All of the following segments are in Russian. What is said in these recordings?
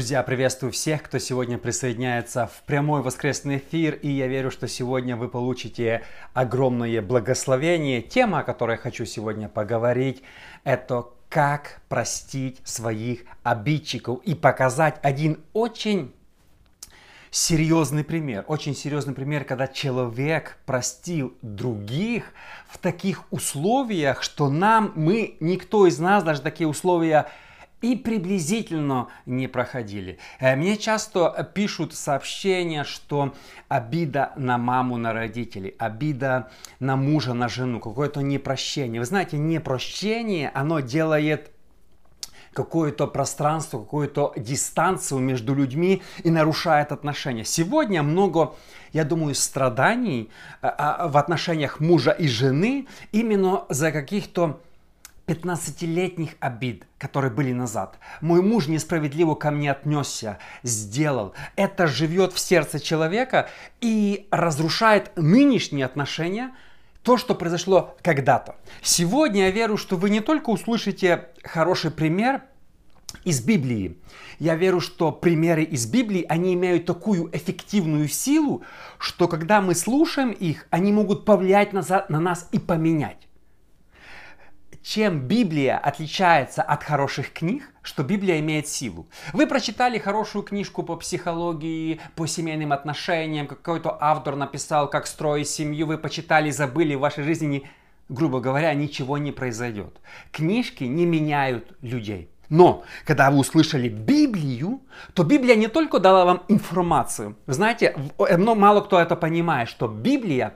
Друзья, приветствую всех, кто сегодня присоединяется в прямой воскресный эфир, и я верю, что сегодня вы получите огромное благословение. Тема, о которой я хочу сегодня поговорить, это как простить своих обидчиков и показать один очень серьезный пример, очень серьезный пример, когда человек простил других в таких условиях, что нам, мы, никто из нас даже такие условия и приблизительно не проходили. Э, мне часто пишут сообщения, что обида на маму, на родителей, обида на мужа, на жену, какое-то непрощение. Вы знаете, непрощение, оно делает какое-то пространство, какую-то дистанцию между людьми и нарушает отношения. Сегодня много, я думаю, страданий э, а, в отношениях мужа и жены именно за каких-то 15-летних обид, которые были назад. Мой муж несправедливо ко мне отнесся, сделал. Это живет в сердце человека и разрушает нынешние отношения, то, что произошло когда-то. Сегодня я верю, что вы не только услышите хороший пример из Библии. Я верю, что примеры из Библии, они имеют такую эффективную силу, что когда мы слушаем их, они могут повлиять на, на нас и поменять чем Библия отличается от хороших книг, что Библия имеет силу. Вы прочитали хорошую книжку по психологии, по семейным отношениям, какой-то автор написал, как строить семью, вы почитали, забыли, в вашей жизни, грубо говоря, ничего не произойдет. Книжки не меняют людей. Но, когда вы услышали Библию, то Библия не только дала вам информацию. Знаете, мало кто это понимает, что Библия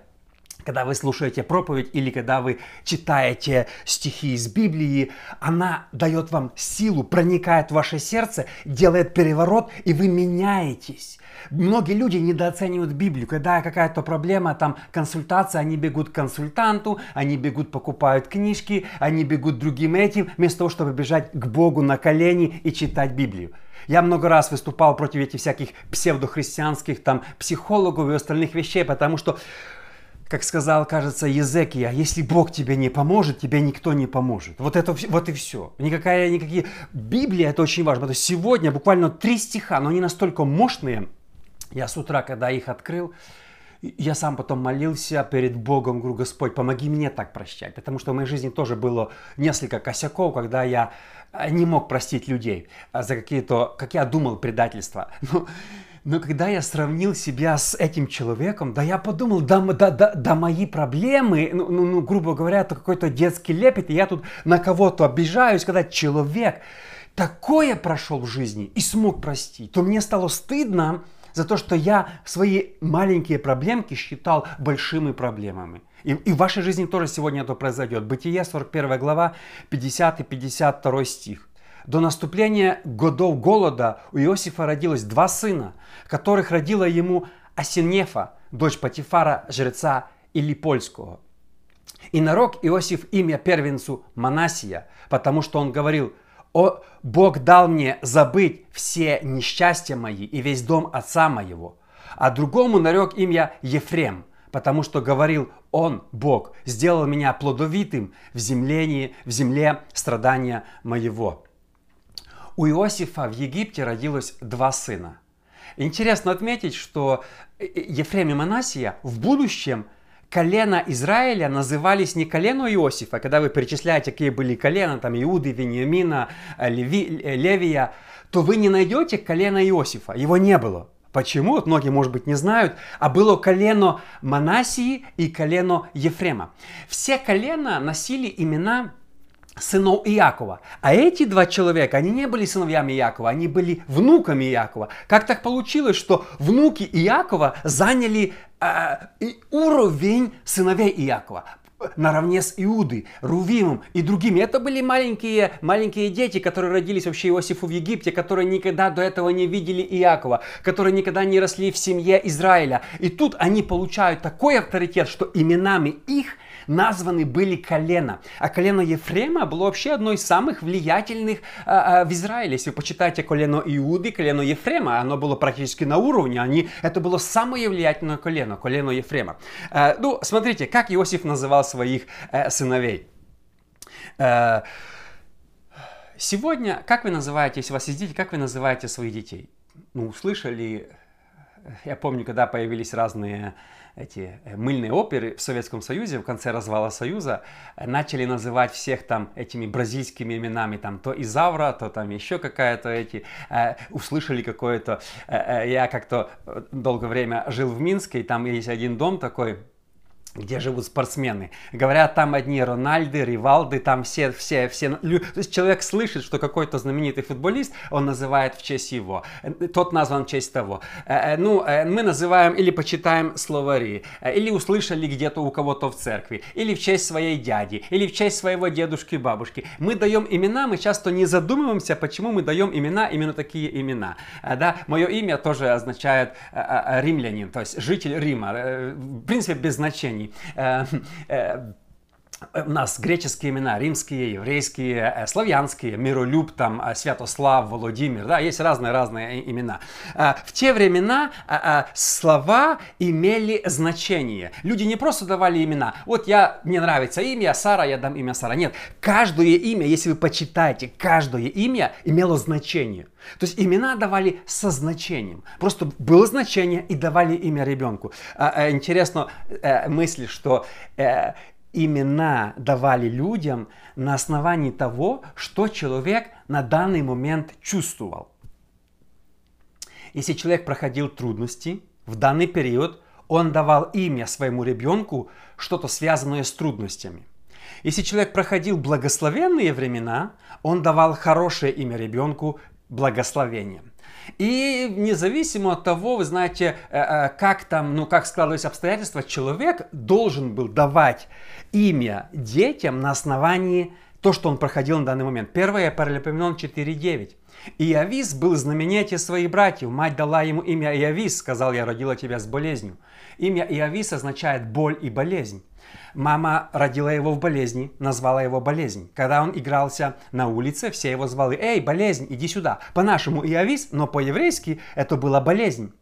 когда вы слушаете проповедь или когда вы читаете стихи из Библии, она дает вам силу, проникает в ваше сердце, делает переворот, и вы меняетесь. Многие люди недооценивают Библию. Когда какая-то проблема, там консультация, они бегут к консультанту, они бегут, покупают книжки, они бегут другим этим, вместо того, чтобы бежать к Богу на колени и читать Библию. Я много раз выступал против этих всяких псевдохристианских там психологов и остальных вещей, потому что как сказал, кажется, Езекия, если Бог тебе не поможет, тебе никто не поможет. Вот это вот и все. Никакая, никакие... Библия это очень важно. Потому сегодня буквально три стиха, но они настолько мощные. Я с утра, когда их открыл, я сам потом молился перед Богом, говорю, Господь, помоги мне так прощать. Потому что в моей жизни тоже было несколько косяков, когда я не мог простить людей за какие-то, как я думал, предательства. Но но когда я сравнил себя с этим человеком, да я подумал, да, да, да, да мои проблемы, ну, ну, ну грубо говоря, это какой-то детский лепет, и я тут на кого-то обижаюсь, когда человек такое прошел в жизни и смог простить, то мне стало стыдно за то, что я свои маленькие проблемки считал большими проблемами. И, и в вашей жизни тоже сегодня это произойдет. Бытие, 41 глава, 50 и 52 стих. До наступления годов голода у Иосифа родилось два сына, которых родила ему Асинефа, дочь Патифара, жреца Илипольского. И нарок Иосиф имя первенцу Манасия, потому что он говорил, «О, Бог дал мне забыть все несчастья мои и весь дом отца моего». А другому нарек имя Ефрем, потому что говорил, Он, Бог, сделал меня плодовитым в земле, в земле страдания моего. У Иосифа в Египте родилось два сына. Интересно отметить, что э, э, Ефрем и Манасия в будущем колено Израиля назывались не колено Иосифа, когда вы перечисляете, какие были колена, там Иуды, Вениамина, э, Леви, Левия, то вы не найдете колено Иосифа, его не было. Почему? Вот многие, может быть, не знают. А было колено Манасии и колено Ефрема. Все колена носили имена сынов Иакова. А эти два человека, они не были сыновьями Иакова, они были внуками Иакова. Как так получилось, что внуки Иакова заняли э, уровень сыновей Иакова? наравне с Иудой, Рувимом и другими. Это были маленькие, маленькие дети, которые родились вообще Иосифу в Египте, которые никогда до этого не видели Иакова, которые никогда не росли в семье Израиля. И тут они получают такой авторитет, что именами их названы были колено. А колено Ефрема было вообще одно из самых влиятельных а, а, в Израиле. Если вы почитаете колено Иуды, колено Ефрема, оно было практически на уровне. Они, это было самое влиятельное колено, колено Ефрема. А, ну, смотрите, как Иосиф называл своих а, сыновей. А, Сегодня, как вы называете, если у вас есть дети, как вы называете своих детей? Ну, слышали, я помню, когда появились разные эти э, мыльные оперы в Советском Союзе, в конце развала Союза, э, начали называть всех там этими бразильскими именами, там то Изавра, то там еще какая-то эти, э, услышали какое-то, э, э, я как-то долгое время жил в Минске, и там есть один дом такой, где живут спортсмены. Говорят, там одни Рональды, Ривалды, там все, все, все. То есть человек слышит, что какой-то знаменитый футболист, он называет в честь его. Тот назван в честь того. Э, э, ну, э, мы называем или почитаем словари, или услышали где-то у кого-то в церкви, или в честь своей дяди, или в честь своего дедушки и бабушки. Мы даем имена, мы часто не задумываемся, почему мы даем имена, именно такие имена. Да, мое имя тоже означает римлянин, то есть житель Рима. В принципе, без значения времени э, э, у нас греческие имена, римские, еврейские, э, славянские, Миролюб, там, Святослав, Владимир, да, есть разные-разные имена. В те времена слова имели значение. Люди не просто давали имена. Вот я, мне нравится имя Сара, я дам имя Сара. Нет, каждое имя, если вы почитаете, каждое имя имело значение. То есть имена давали со значением. Просто было значение и давали имя ребенку. Интересно э, мысль, что э, имена давали людям на основании того, что человек на данный момент чувствовал. Если человек проходил трудности в данный период, он давал имя своему ребенку, что-то связанное с трудностями. Если человек проходил благословенные времена, он давал хорошее имя ребенку, благословением. И независимо от того, вы знаете, э, э, как там, ну, как складывались обстоятельства, человек должен был давать имя детям на основании то, что он проходил на данный момент. Первое, Паралипоменон 4.9. Иовис был знаменитее своих братьев. Мать дала ему имя Иовис, сказал, я родила тебя с болезнью. Имя Иовис означает боль и болезнь. Мама родила его в болезни, назвала его болезнь. Когда он игрался на улице, все его звали «Эй, болезнь, иди сюда». По-нашему Иовис, но по-еврейски это была болезнь.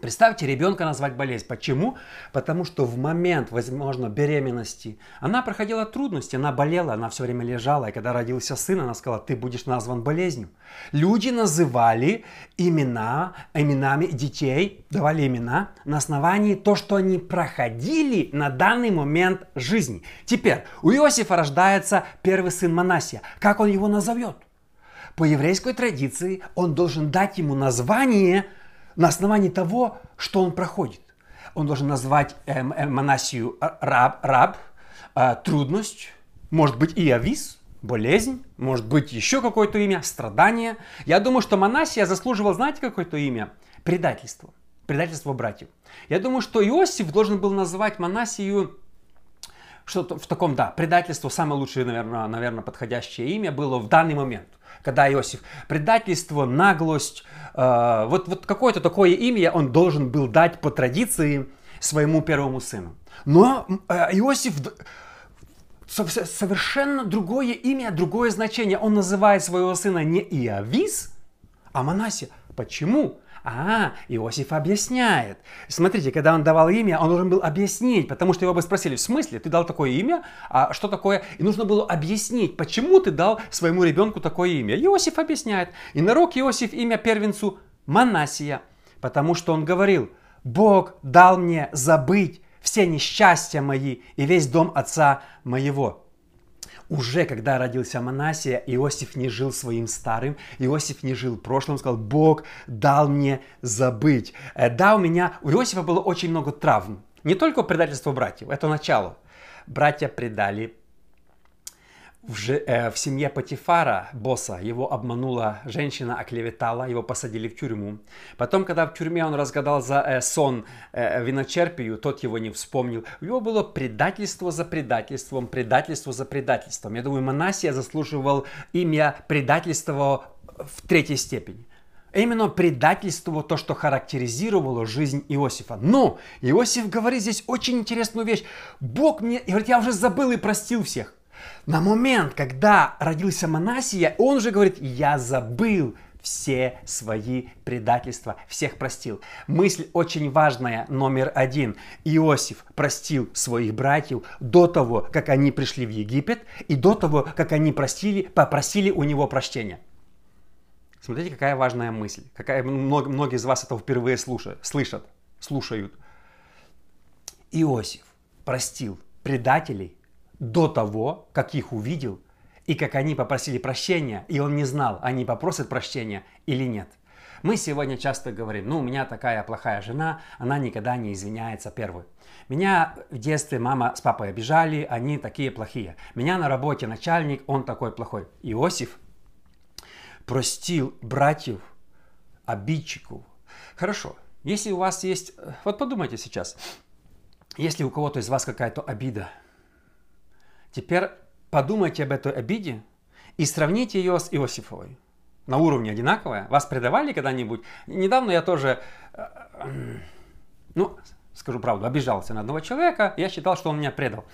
Представьте, ребенка назвать болезнь. Почему? Потому что в момент, возможно, беременности она проходила трудности, она болела, она все время лежала. И когда родился сын, она сказала, ты будешь назван болезнью. Люди называли имена, именами детей, давали имена на основании то, что они проходили на данный момент жизни. Теперь, у Иосифа рождается первый сын Манасия. Как он его назовет? По еврейской традиции он должен дать ему название – на основании того, что он проходит. Он должен назвать э, э, Манасию раб, раб э, трудность, может быть и авис, болезнь, может быть еще какое-то имя, страдание. Я думаю, что Манасия заслуживал, знаете, какое-то имя? Предательство. Предательство братьев. Я думаю, что Иосиф должен был называть Манасию что-то в таком, да, предательство, самое лучшее, наверное, наверное, подходящее имя было в данный момент когда Иосиф. Предательство, наглость, э, вот, вот какое-то такое имя он должен был дать по традиции своему первому сыну. Но э, Иосиф совершенно другое имя, другое значение. Он называет своего сына не Иовис, а Манасия. Почему? А, Иосиф объясняет. Смотрите, когда он давал имя, он должен был объяснить, потому что его бы спросили, в смысле, ты дал такое имя, а что такое? И нужно было объяснить, почему ты дал своему ребенку такое имя. Иосиф объясняет. И нарок Иосиф имя первенцу Манасия, потому что он говорил, Бог дал мне забыть все несчастья мои и весь дом отца моего. Уже когда родился Манасия, Иосиф не жил своим старым, Иосиф не жил прошлым, сказал, Бог дал мне забыть. Э, да, у меня, у Иосифа было очень много травм. Не только предательство братьев, это начало. Братья предали в, же, э, в семье Патифара, босса, его обманула женщина, оклеветала, его посадили в тюрьму. Потом, когда в тюрьме он разгадал за э, сон э, виночерпию, тот его не вспомнил. У него было предательство за предательством, предательство за предательством. Я думаю, Манасия заслуживал имя предательства в третьей степени. Именно предательство, то, что характеризировало жизнь Иосифа. Но Иосиф говорит здесь очень интересную вещь. Бог мне, говорит, я уже забыл и простил всех. На момент, когда родился Манасия, он уже говорит, я забыл все свои предательства, всех простил. Мысль очень важная, номер один. Иосиф простил своих братьев до того, как они пришли в Египет, и до того, как они простили, попросили у него прощения. Смотрите, какая важная мысль. Какая, много, многие из вас это впервые слушают, слышат, слушают. Иосиф простил предателей до того, как их увидел, и как они попросили прощения, и он не знал, они попросят прощения или нет. Мы сегодня часто говорим, ну, у меня такая плохая жена, она никогда не извиняется первой. Меня в детстве мама с папой обижали, они такие плохие. Меня на работе начальник, он такой плохой. Иосиф простил братьев, обидчиков. Хорошо, если у вас есть, вот подумайте сейчас, если у кого-то из вас какая-то обида, теперь подумайте об этой обиде и сравните ее с Иосифовой. На уровне одинаковая. Вас предавали когда-нибудь? Недавно я тоже, э, ну, скажу правду, обижался на одного человека. Я считал, что он меня предал.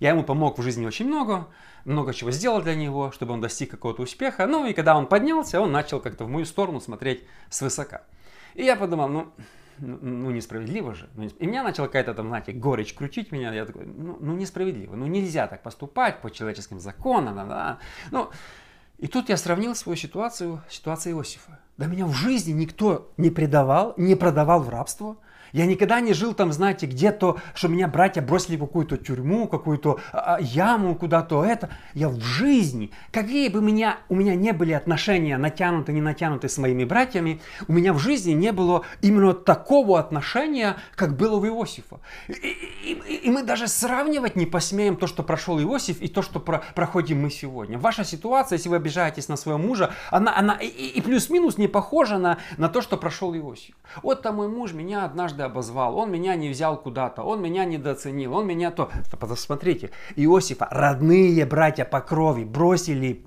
Я ему помог в жизни очень много, много чего сделал для него, чтобы он достиг какого-то успеха. Ну и когда он поднялся, он начал как-то в мою сторону смотреть свысока. И я подумал, ну, ну, несправедливо же. Ну, и меня начала какая-то там, знаете, горечь крутить меня. Я такой, ну, ну несправедливо, ну нельзя так поступать по человеческим законам. Да, да. Ну, и тут я сравнил свою ситуацию с ситуацией Иосифа. Да меня в жизни никто не предавал, не продавал в рабство. Я никогда не жил там, знаете, где-то, что меня братья бросили в какую-то тюрьму, какую-то а, а, яму, куда-то это. Я в жизни, какие бы меня, у меня не были отношения натянуты, не натянуты с моими братьями, у меня в жизни не было именно такого отношения, как было у Иосифа. И, и, и мы даже сравнивать не посмеем то, что прошел Иосиф, и то, что про, проходим мы сегодня. Ваша ситуация, если вы обижаетесь на своего мужа, она, она и, и плюс-минус не похожа на, на то, что прошел Иосиф. Вот там мой муж меня однажды обозвал, он меня не взял куда-то, он меня недооценил, он меня то... Посмотрите, Иосифа родные братья по крови бросили,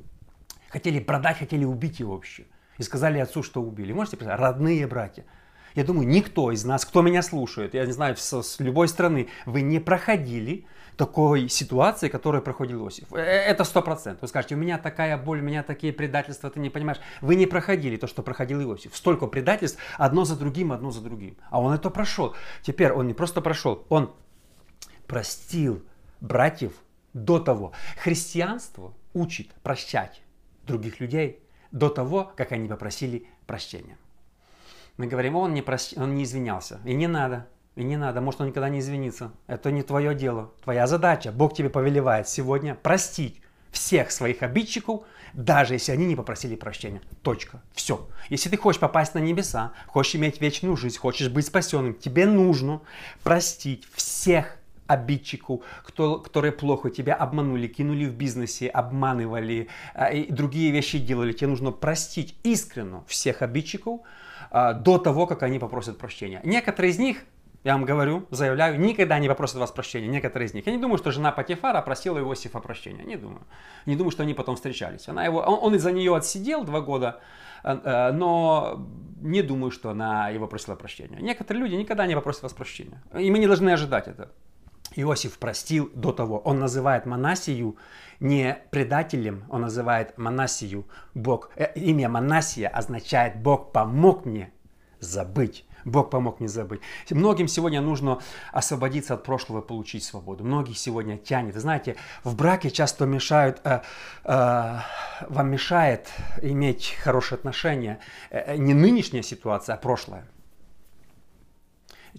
хотели продать, хотели убить его вообще. И сказали отцу, что убили. Можете представить? Родные братья. Я думаю, никто из нас, кто меня слушает, я не знаю, с, с любой страны, вы не проходили такой ситуации, которую проходил Иосиф. Э, это сто процентов. Вы скажете, у меня такая боль, у меня такие предательства, ты не понимаешь. Вы не проходили то, что проходил Иосиф. Столько предательств, одно за другим, одно за другим. А он это прошел. Теперь он не просто прошел, он простил братьев до того. Христианство учит прощать других людей до того, как они попросили прощения. Мы говорим, он не, прощ... он не извинялся. И не надо. И не надо, может он никогда не извинится. Это не твое дело. Твоя задача, Бог тебе повелевает сегодня простить всех своих обидчиков, даже если они не попросили прощения. Точка. Все. Если ты хочешь попасть на небеса, хочешь иметь вечную жизнь, хочешь быть спасенным, тебе нужно простить всех обидчиков, кто, которые плохо тебя обманули, кинули в бизнесе, обманывали а, и другие вещи делали. Тебе нужно простить искренне всех обидчиков а, до того, как они попросят прощения. Некоторые из них я вам говорю, заявляю, никогда не попросят вас прощения, некоторые из них. Я не думаю, что жена Патифара просила Иосифа прощения, не думаю. Не думаю, что они потом встречались. Она его, он, он из-за нее отсидел два года, э, э, но не думаю, что она его просила прощения. Некоторые люди никогда не попросят вас прощения. И мы не должны ожидать это. Иосиф простил до того. Он называет Манасию не предателем, он называет Манасию Бог. Э, имя Манасия означает Бог помог мне забыть. Бог помог не забыть. Многим сегодня нужно освободиться от прошлого и получить свободу. Многих сегодня тянет. Знаете, в браке часто мешают, э, э, вам мешает иметь хорошие отношения э, э не нынешняя ситуация, а прошлое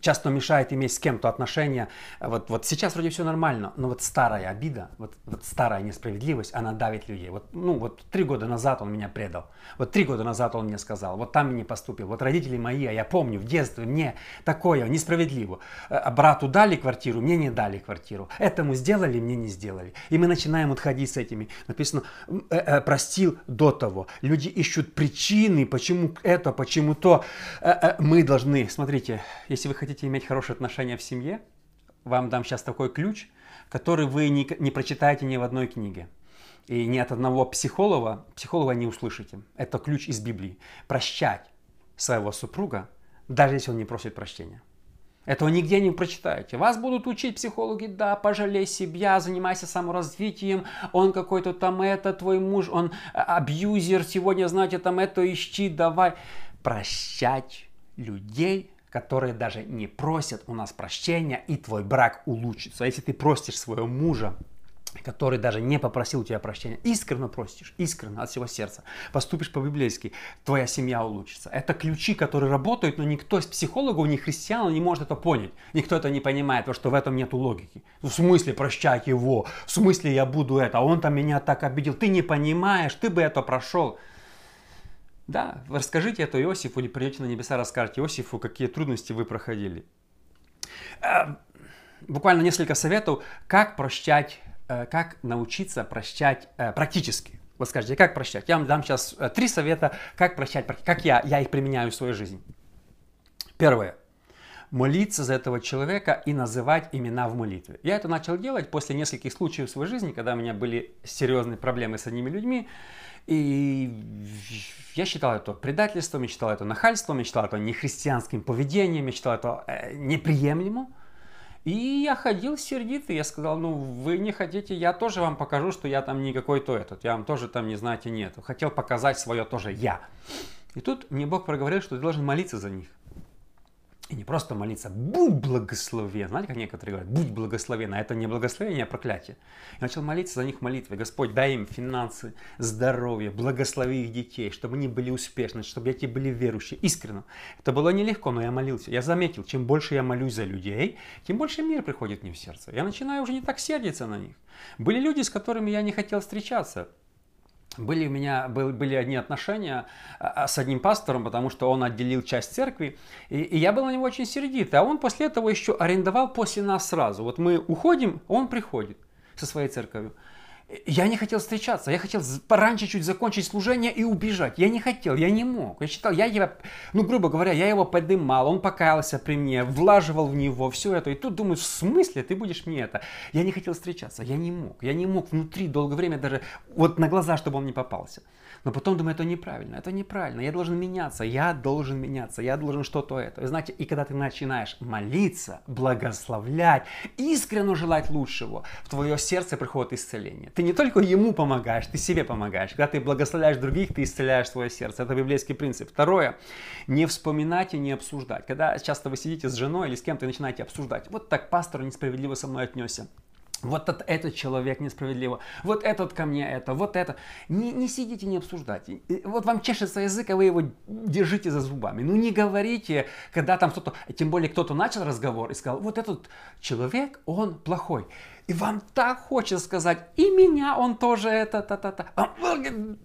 часто мешает иметь с кем-то отношения. Вот, вот сейчас вроде все нормально, но вот старая обида, вот, вот старая несправедливость, она давит людей. Вот, ну, вот три года назад он меня предал, вот три года назад он мне сказал, вот там не поступил, вот родители мои, а я помню в детстве мне такое несправедливо. А брату дали квартиру, мне не дали квартиру. Этому сделали, мне не сделали. И мы начинаем отходить с этими. Написано, э, э, простил до того. Люди ищут причины, почему это, почему то. Э, мы должны, смотрите, если вы хотите хотите иметь хорошие отношения в семье, вам дам сейчас такой ключ, который вы не, не прочитаете ни в одной книге. И ни от одного психолога, психолога не услышите. Это ключ из Библии. Прощать своего супруга, даже если он не просит прощения. Этого нигде не прочитаете. Вас будут учить психологи, да, пожалей себя, занимайся саморазвитием, он какой-то там это, твой муж, он абьюзер, сегодня, знаете, там это ищи, давай. Прощать людей, которые даже не просят у нас прощения, и твой брак улучшится. А если ты простишь своего мужа, который даже не попросил у тебя прощения, искренне простишь, искренне, от всего сердца, поступишь по-библейски, твоя семья улучшится. Это ключи, которые работают, но никто из психологов, ни христиан не может это понять. Никто это не понимает, потому что в этом нет логики. В смысле прощать его? В смысле я буду это? А он там меня так обидел. Ты не понимаешь, ты бы это прошел. Да, расскажите это Иосифу или придете на небеса, расскажете Иосифу, какие трудности вы проходили. Э, буквально несколько советов, как прощать Э, как научиться прощать э, практически. Вы скажете, как прощать? Я вам дам сейчас три совета, как прощать, как я, я их применяю в своей жизни. Первое. Молиться за этого человека и называть имена в молитве. Я это начал делать после нескольких случаев в своей жизни, когда у меня были серьезные проблемы с одними людьми. И я считал это предательством, я считал это нахальством, я считал это нехристианским поведением, я считал это неприемлемым. И я ходил сердитый, я сказал, ну вы не хотите, я тоже вам покажу, что я там не какой-то этот, я вам тоже там не знаете нет. Хотел показать свое тоже я. И тут мне Бог проговорил, что ты должен молиться за них. И не просто молиться, будь благословен. Знаете, как некоторые говорят, будь благословен, а это не благословение, а проклятие. Я начал молиться за них молитвой. Господь, дай им финансы, здоровье, благослови их детей, чтобы они были успешны, чтобы эти были верующие, искренне. Это было нелегко, но я молился. Я заметил, чем больше я молюсь за людей, тем больше мир приходит мне в сердце. Я начинаю уже не так сердиться на них. Были люди, с которыми я не хотел встречаться. Были у меня был, были одни отношения а, а, с одним пастором, потому что он отделил часть церкви, и, и я был на него очень сердит. А он после этого еще арендовал после нас сразу. Вот мы уходим, он приходит со своей церковью. Я не хотел встречаться, я хотел пораньше чуть закончить служение и убежать. Я не хотел, я не мог. Я считал, я его, ну, грубо говоря, я его подымал, он покаялся при мне, влаживал в него все это. И тут думаю, в смысле ты будешь мне это? Я не хотел встречаться, я не мог. Я не мог внутри долгое время даже вот на глаза, чтобы он не попался. Но потом думаю, это неправильно, это неправильно, я должен меняться, я должен меняться, я должен что-то это. И знаете, и когда ты начинаешь молиться, благословлять, искренне желать лучшего, в твое сердце приходит исцеление. Ты не только ему помогаешь, ты себе помогаешь. Когда ты благословляешь других, ты исцеляешь свое сердце. Это библейский принцип. Второе, не вспоминать и не обсуждать. Когда часто вы сидите с женой или с кем-то и начинаете обсуждать, вот так пастор несправедливо со мной отнесся. Вот этот, человек несправедливо, вот этот ко мне это, вот это. Не, не сидите, не обсуждайте. Вот вам чешется язык, а вы его держите за зубами. Ну не говорите, когда там кто-то, тем более кто-то начал разговор и сказал, вот этот человек, он плохой. И вам так хочется сказать, и меня он тоже это, та-та-та. А,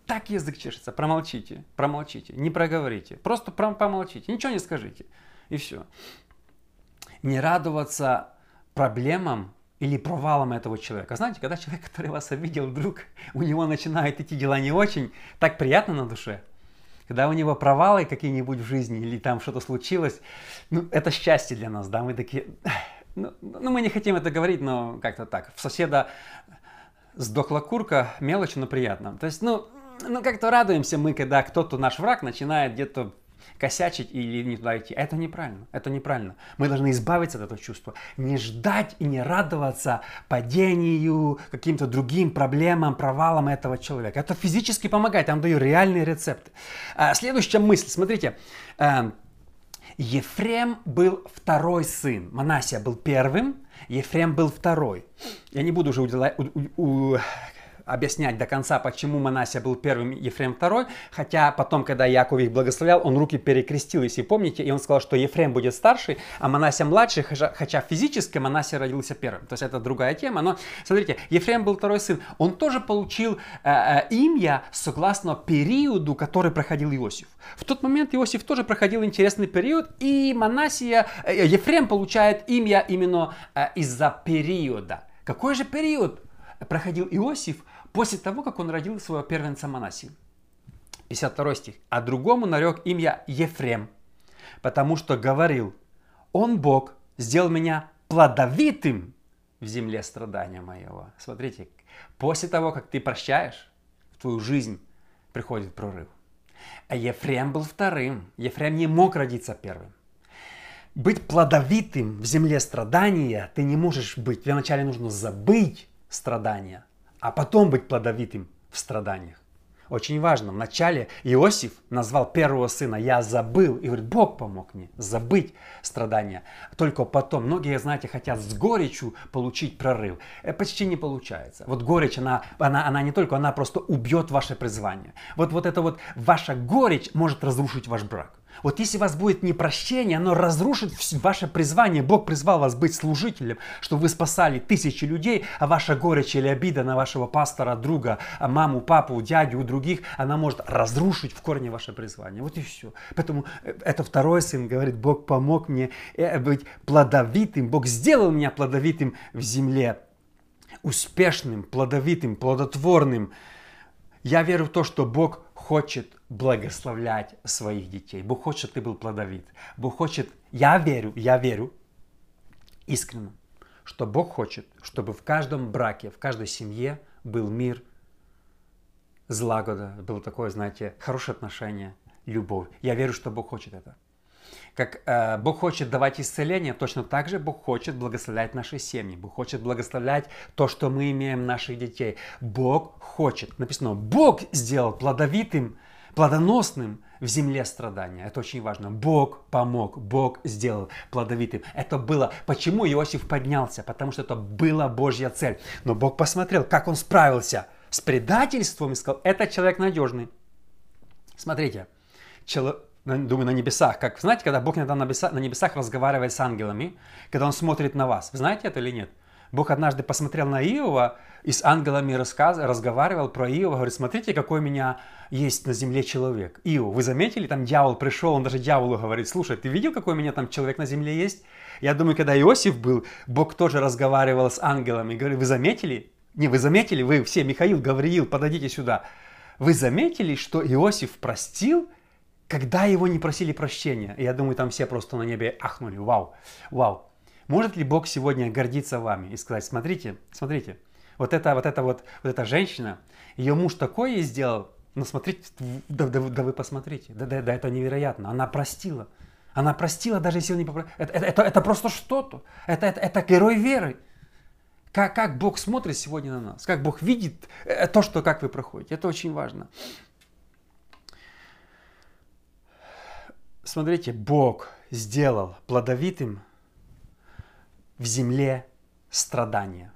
так язык чешется. Промолчите, промолчите, не проговорите. Просто помолчите, ничего не скажите. И все. Не радоваться проблемам или провалом этого человека. Знаете, когда человек, который вас обидел, вдруг у него начинают идти дела не очень, так приятно на душе. Когда у него провалы какие-нибудь в жизни или там что-то случилось, ну, это счастье для нас, да, мы такие, ну, ну мы не хотим это говорить, но как-то так. В соседа сдохла курка, мелочь, но приятно. То есть, ну, ну как-то радуемся мы, когда кто-то, наш враг, начинает где-то косячить или не туда идти. Это неправильно. Это неправильно. Мы должны избавиться от этого чувства. Не ждать и не радоваться падению, каким-то другим проблемам, провалам этого человека. Это физически помогает. Я вам даю реальные рецепты. А, следующая мысль. Смотрите. Эм, Ефрем был второй сын. Манасия был первым, Ефрем был второй. Я не буду уже объяснять до конца, почему Манасия был первым, Ефрем второй, хотя потом, когда Яков их благословлял, он руки перекрестил, если помните, и он сказал, что Ефрем будет старший, а Манасия младший, хотя физически Манасия родился первым. То есть это другая тема, но смотрите, Ефрем был второй сын, он тоже получил э, э, имя согласно периоду, который проходил Иосиф. В тот момент Иосиф тоже проходил интересный период, и Манасия, э, Ефрем получает имя именно э, из-за периода. Какой же период проходил Иосиф после того, как он родил своего первенца Манасии. 52 стих. «А другому нарек имя Ефрем, потому что говорил, он Бог сделал меня плодовитым в земле страдания моего». Смотрите, после того, как ты прощаешь, в твою жизнь приходит прорыв. А Ефрем был вторым. Ефрем не мог родиться первым. быть плодовитым в земле страдания ты не можешь быть. Вначале нужно забыть страдания, а потом быть плодовитым в страданиях. Очень важно. Вначале Иосиф назвал первого сына «Я забыл». И говорит, Бог помог мне забыть страдания. Только потом, многие, знаете, хотят с горечью получить прорыв. Это почти не получается. Вот горечь, она, она, она не только, она просто убьет ваше призвание. Вот, вот это вот ваша горечь может разрушить ваш брак. Вот если у вас будет непрощение, оно разрушит ваше призвание. Бог призвал вас быть служителем, чтобы вы спасали тысячи людей, а ваша горечь или обида на вашего пастора, друга, а маму, папу, дядю, у других, она может разрушить в корне ваше призвание. Вот и все. Поэтому э, это второй сын говорит, Бог помог мне э, быть плодовитым, Бог сделал меня плодовитым в земле, успешным, плодовитым, плодотворным. Я верю в то, что Бог хочет благословлять своих детей. Бог хочет, чтобы ты был плодовит. Бог хочет, я верю, я верю искренне, что Бог хочет, чтобы в каждом браке, в каждой семье был мир, злагода, было такое, знаете, хорошее отношение, любовь. Я верю, что Бог хочет это. Как э, Бог хочет давать исцеление, точно так же Бог хочет благословлять наши семьи. Бог хочет благословлять то, что мы имеем наших детей. Бог хочет, написано, Бог сделал плодовитым, плодоносным в земле страдания. Это очень важно. Бог помог, Бог сделал плодовитым. Это было, почему Иосиф поднялся? Потому что это была Божья цель. Но Бог посмотрел, как он справился с предательством и сказал, этот человек надежный. Смотрите, человек думаю, на небесах. Как, знаете, когда Бог иногда на небесах, на небесах разговаривает с ангелами, когда Он смотрит на вас. Вы знаете это или нет? Бог однажды посмотрел на Иова и с ангелами рассказ, разговаривал про Иова, говорит, смотрите, какой у меня есть на земле человек. Иов, вы заметили, там дьявол пришел, он даже дьяволу говорит, слушай, ты видел, какой у меня там человек на земле есть? Я думаю, когда Иосиф был, Бог тоже разговаривал с ангелами, говорит, вы заметили? Не, вы заметили, вы все, Михаил, Гавриил, подойдите сюда. Вы заметили, что Иосиф простил когда его не просили прощения. Я думаю, там все просто на небе ахнули. Вау, вау. Может ли Бог сегодня гордиться вами и сказать, смотрите, смотрите, вот эта вот, эта вот, вот эта женщина, ее муж такое ей сделал, ну смотрите, да, да, да вы посмотрите, да, да, да это невероятно, она простила. Она простила, даже если он не попросил. Это, это, это, это просто что-то. Это, это, это герой веры. Как, как Бог смотрит сегодня на нас, как Бог видит э, то, что как вы проходите. Это очень важно. Смотрите, Бог сделал плодовитым в земле страдания.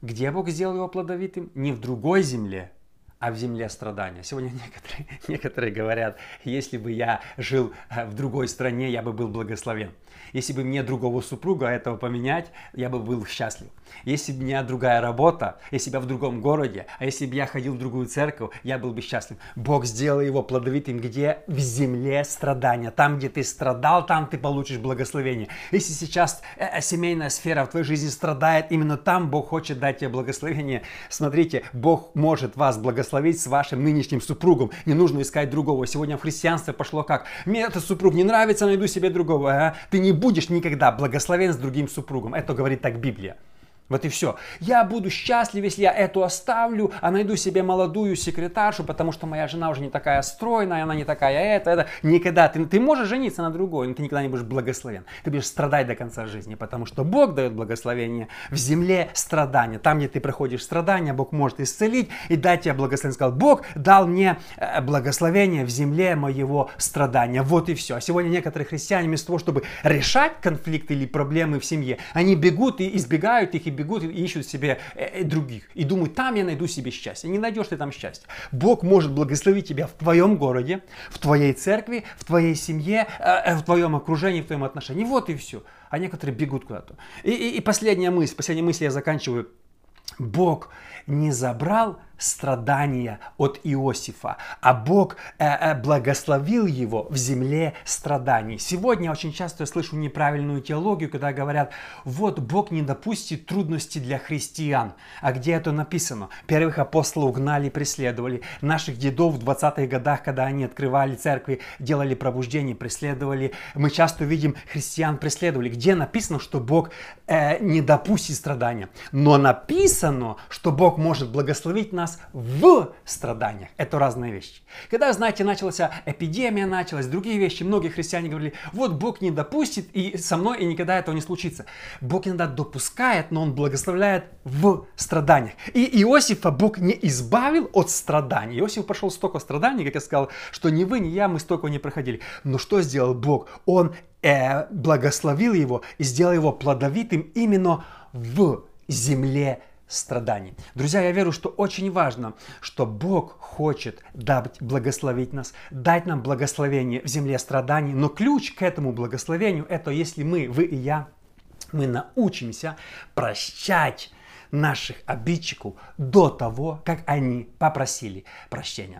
Где Бог сделал его плодовитым? Не в другой земле, а в земле страдания. Сегодня некоторые, некоторые говорят, если бы я жил э, в другой стране, я бы был благословен. Если бы мне другого супруга этого поменять, я бы был счастлив. Если бы у меня другая работа, если бы я в другом городе, а если бы я ходил в другую церковь, я был бы счастлив. Бог сделал его плодовитым где? В земле страдания. Там, где ты страдал, там ты получишь благословение. Если сейчас э, э, семейная сфера в твоей жизни страдает, именно там Бог хочет дать тебе благословение. Смотрите, Бог может вас благословить с вашим нынешним супругом. Не нужно искать другого. Сегодня в христианстве пошло как? Мне этот супруг не нравится, найду себе другого. А? Ты не будешь никогда благословен с другим супругом. Это говорит так Библия. Вот и все. Я буду счастлив, если я эту оставлю, а найду себе молодую секретаршу, потому что моя жена уже не такая стройная, она не такая это, это. Никогда. Ты, ты можешь жениться на другой, но ты никогда не будешь благословен. Ты будешь страдать до конца жизни, потому что Бог дает благословение в земле страдания. Там, где ты проходишь страдания, Бог может исцелить и дать тебе благословение. Сказал, Бог дал мне э, благословение в земле моего страдания. Вот и все. А сегодня некоторые христиане вместо того, чтобы решать конфликты или проблемы в семье, они бегут и избегают их и бегут и ищут себе э, э, других. И думают, там я найду себе счастье. Не найдешь ты там счастье. Бог может благословить тебя в твоем городе, в твоей церкви, в твоей семье, э, в твоем окружении, в твоем отношении. Вот и все. А некоторые бегут куда-то. И, и, и последняя мысль, последняя мысль я заканчиваю. Бог не забрал страдания от Иосифа, а Бог э, э, благословил его в земле страданий. Сегодня очень часто я слышу неправильную теологию, когда говорят, вот Бог не допустит трудностей для христиан. А где это написано? Первых апостолов гнали, преследовали. Наших дедов в 20-х годах, когда они открывали церкви, делали пробуждение, преследовали. Мы часто видим, христиан преследовали. Где написано, что Бог э, не допустит страдания? Но написано, что Бог может благословить нас в страданиях. Это разные вещи. Когда, знаете, началась эпидемия, началась, другие вещи, многие христиане говорили, вот Бог не допустит и со мной и никогда этого не случится. Бог иногда допускает, но Он благословляет в страданиях. И Иосифа Бог не избавил от страданий. Иосиф прошел столько страданий, как я сказал, что ни вы, ни я, мы столько не проходили. Но что сделал Бог? Он э, благословил его и сделал его плодовитым именно в земле страданий. Друзья, я верю, что очень важно, что Бог хочет дать благословить нас, дать нам благословение в земле страданий, но ключ к этому благословению это если мы, вы и я, мы научимся прощать наших обидчиков до того, как они попросили прощения.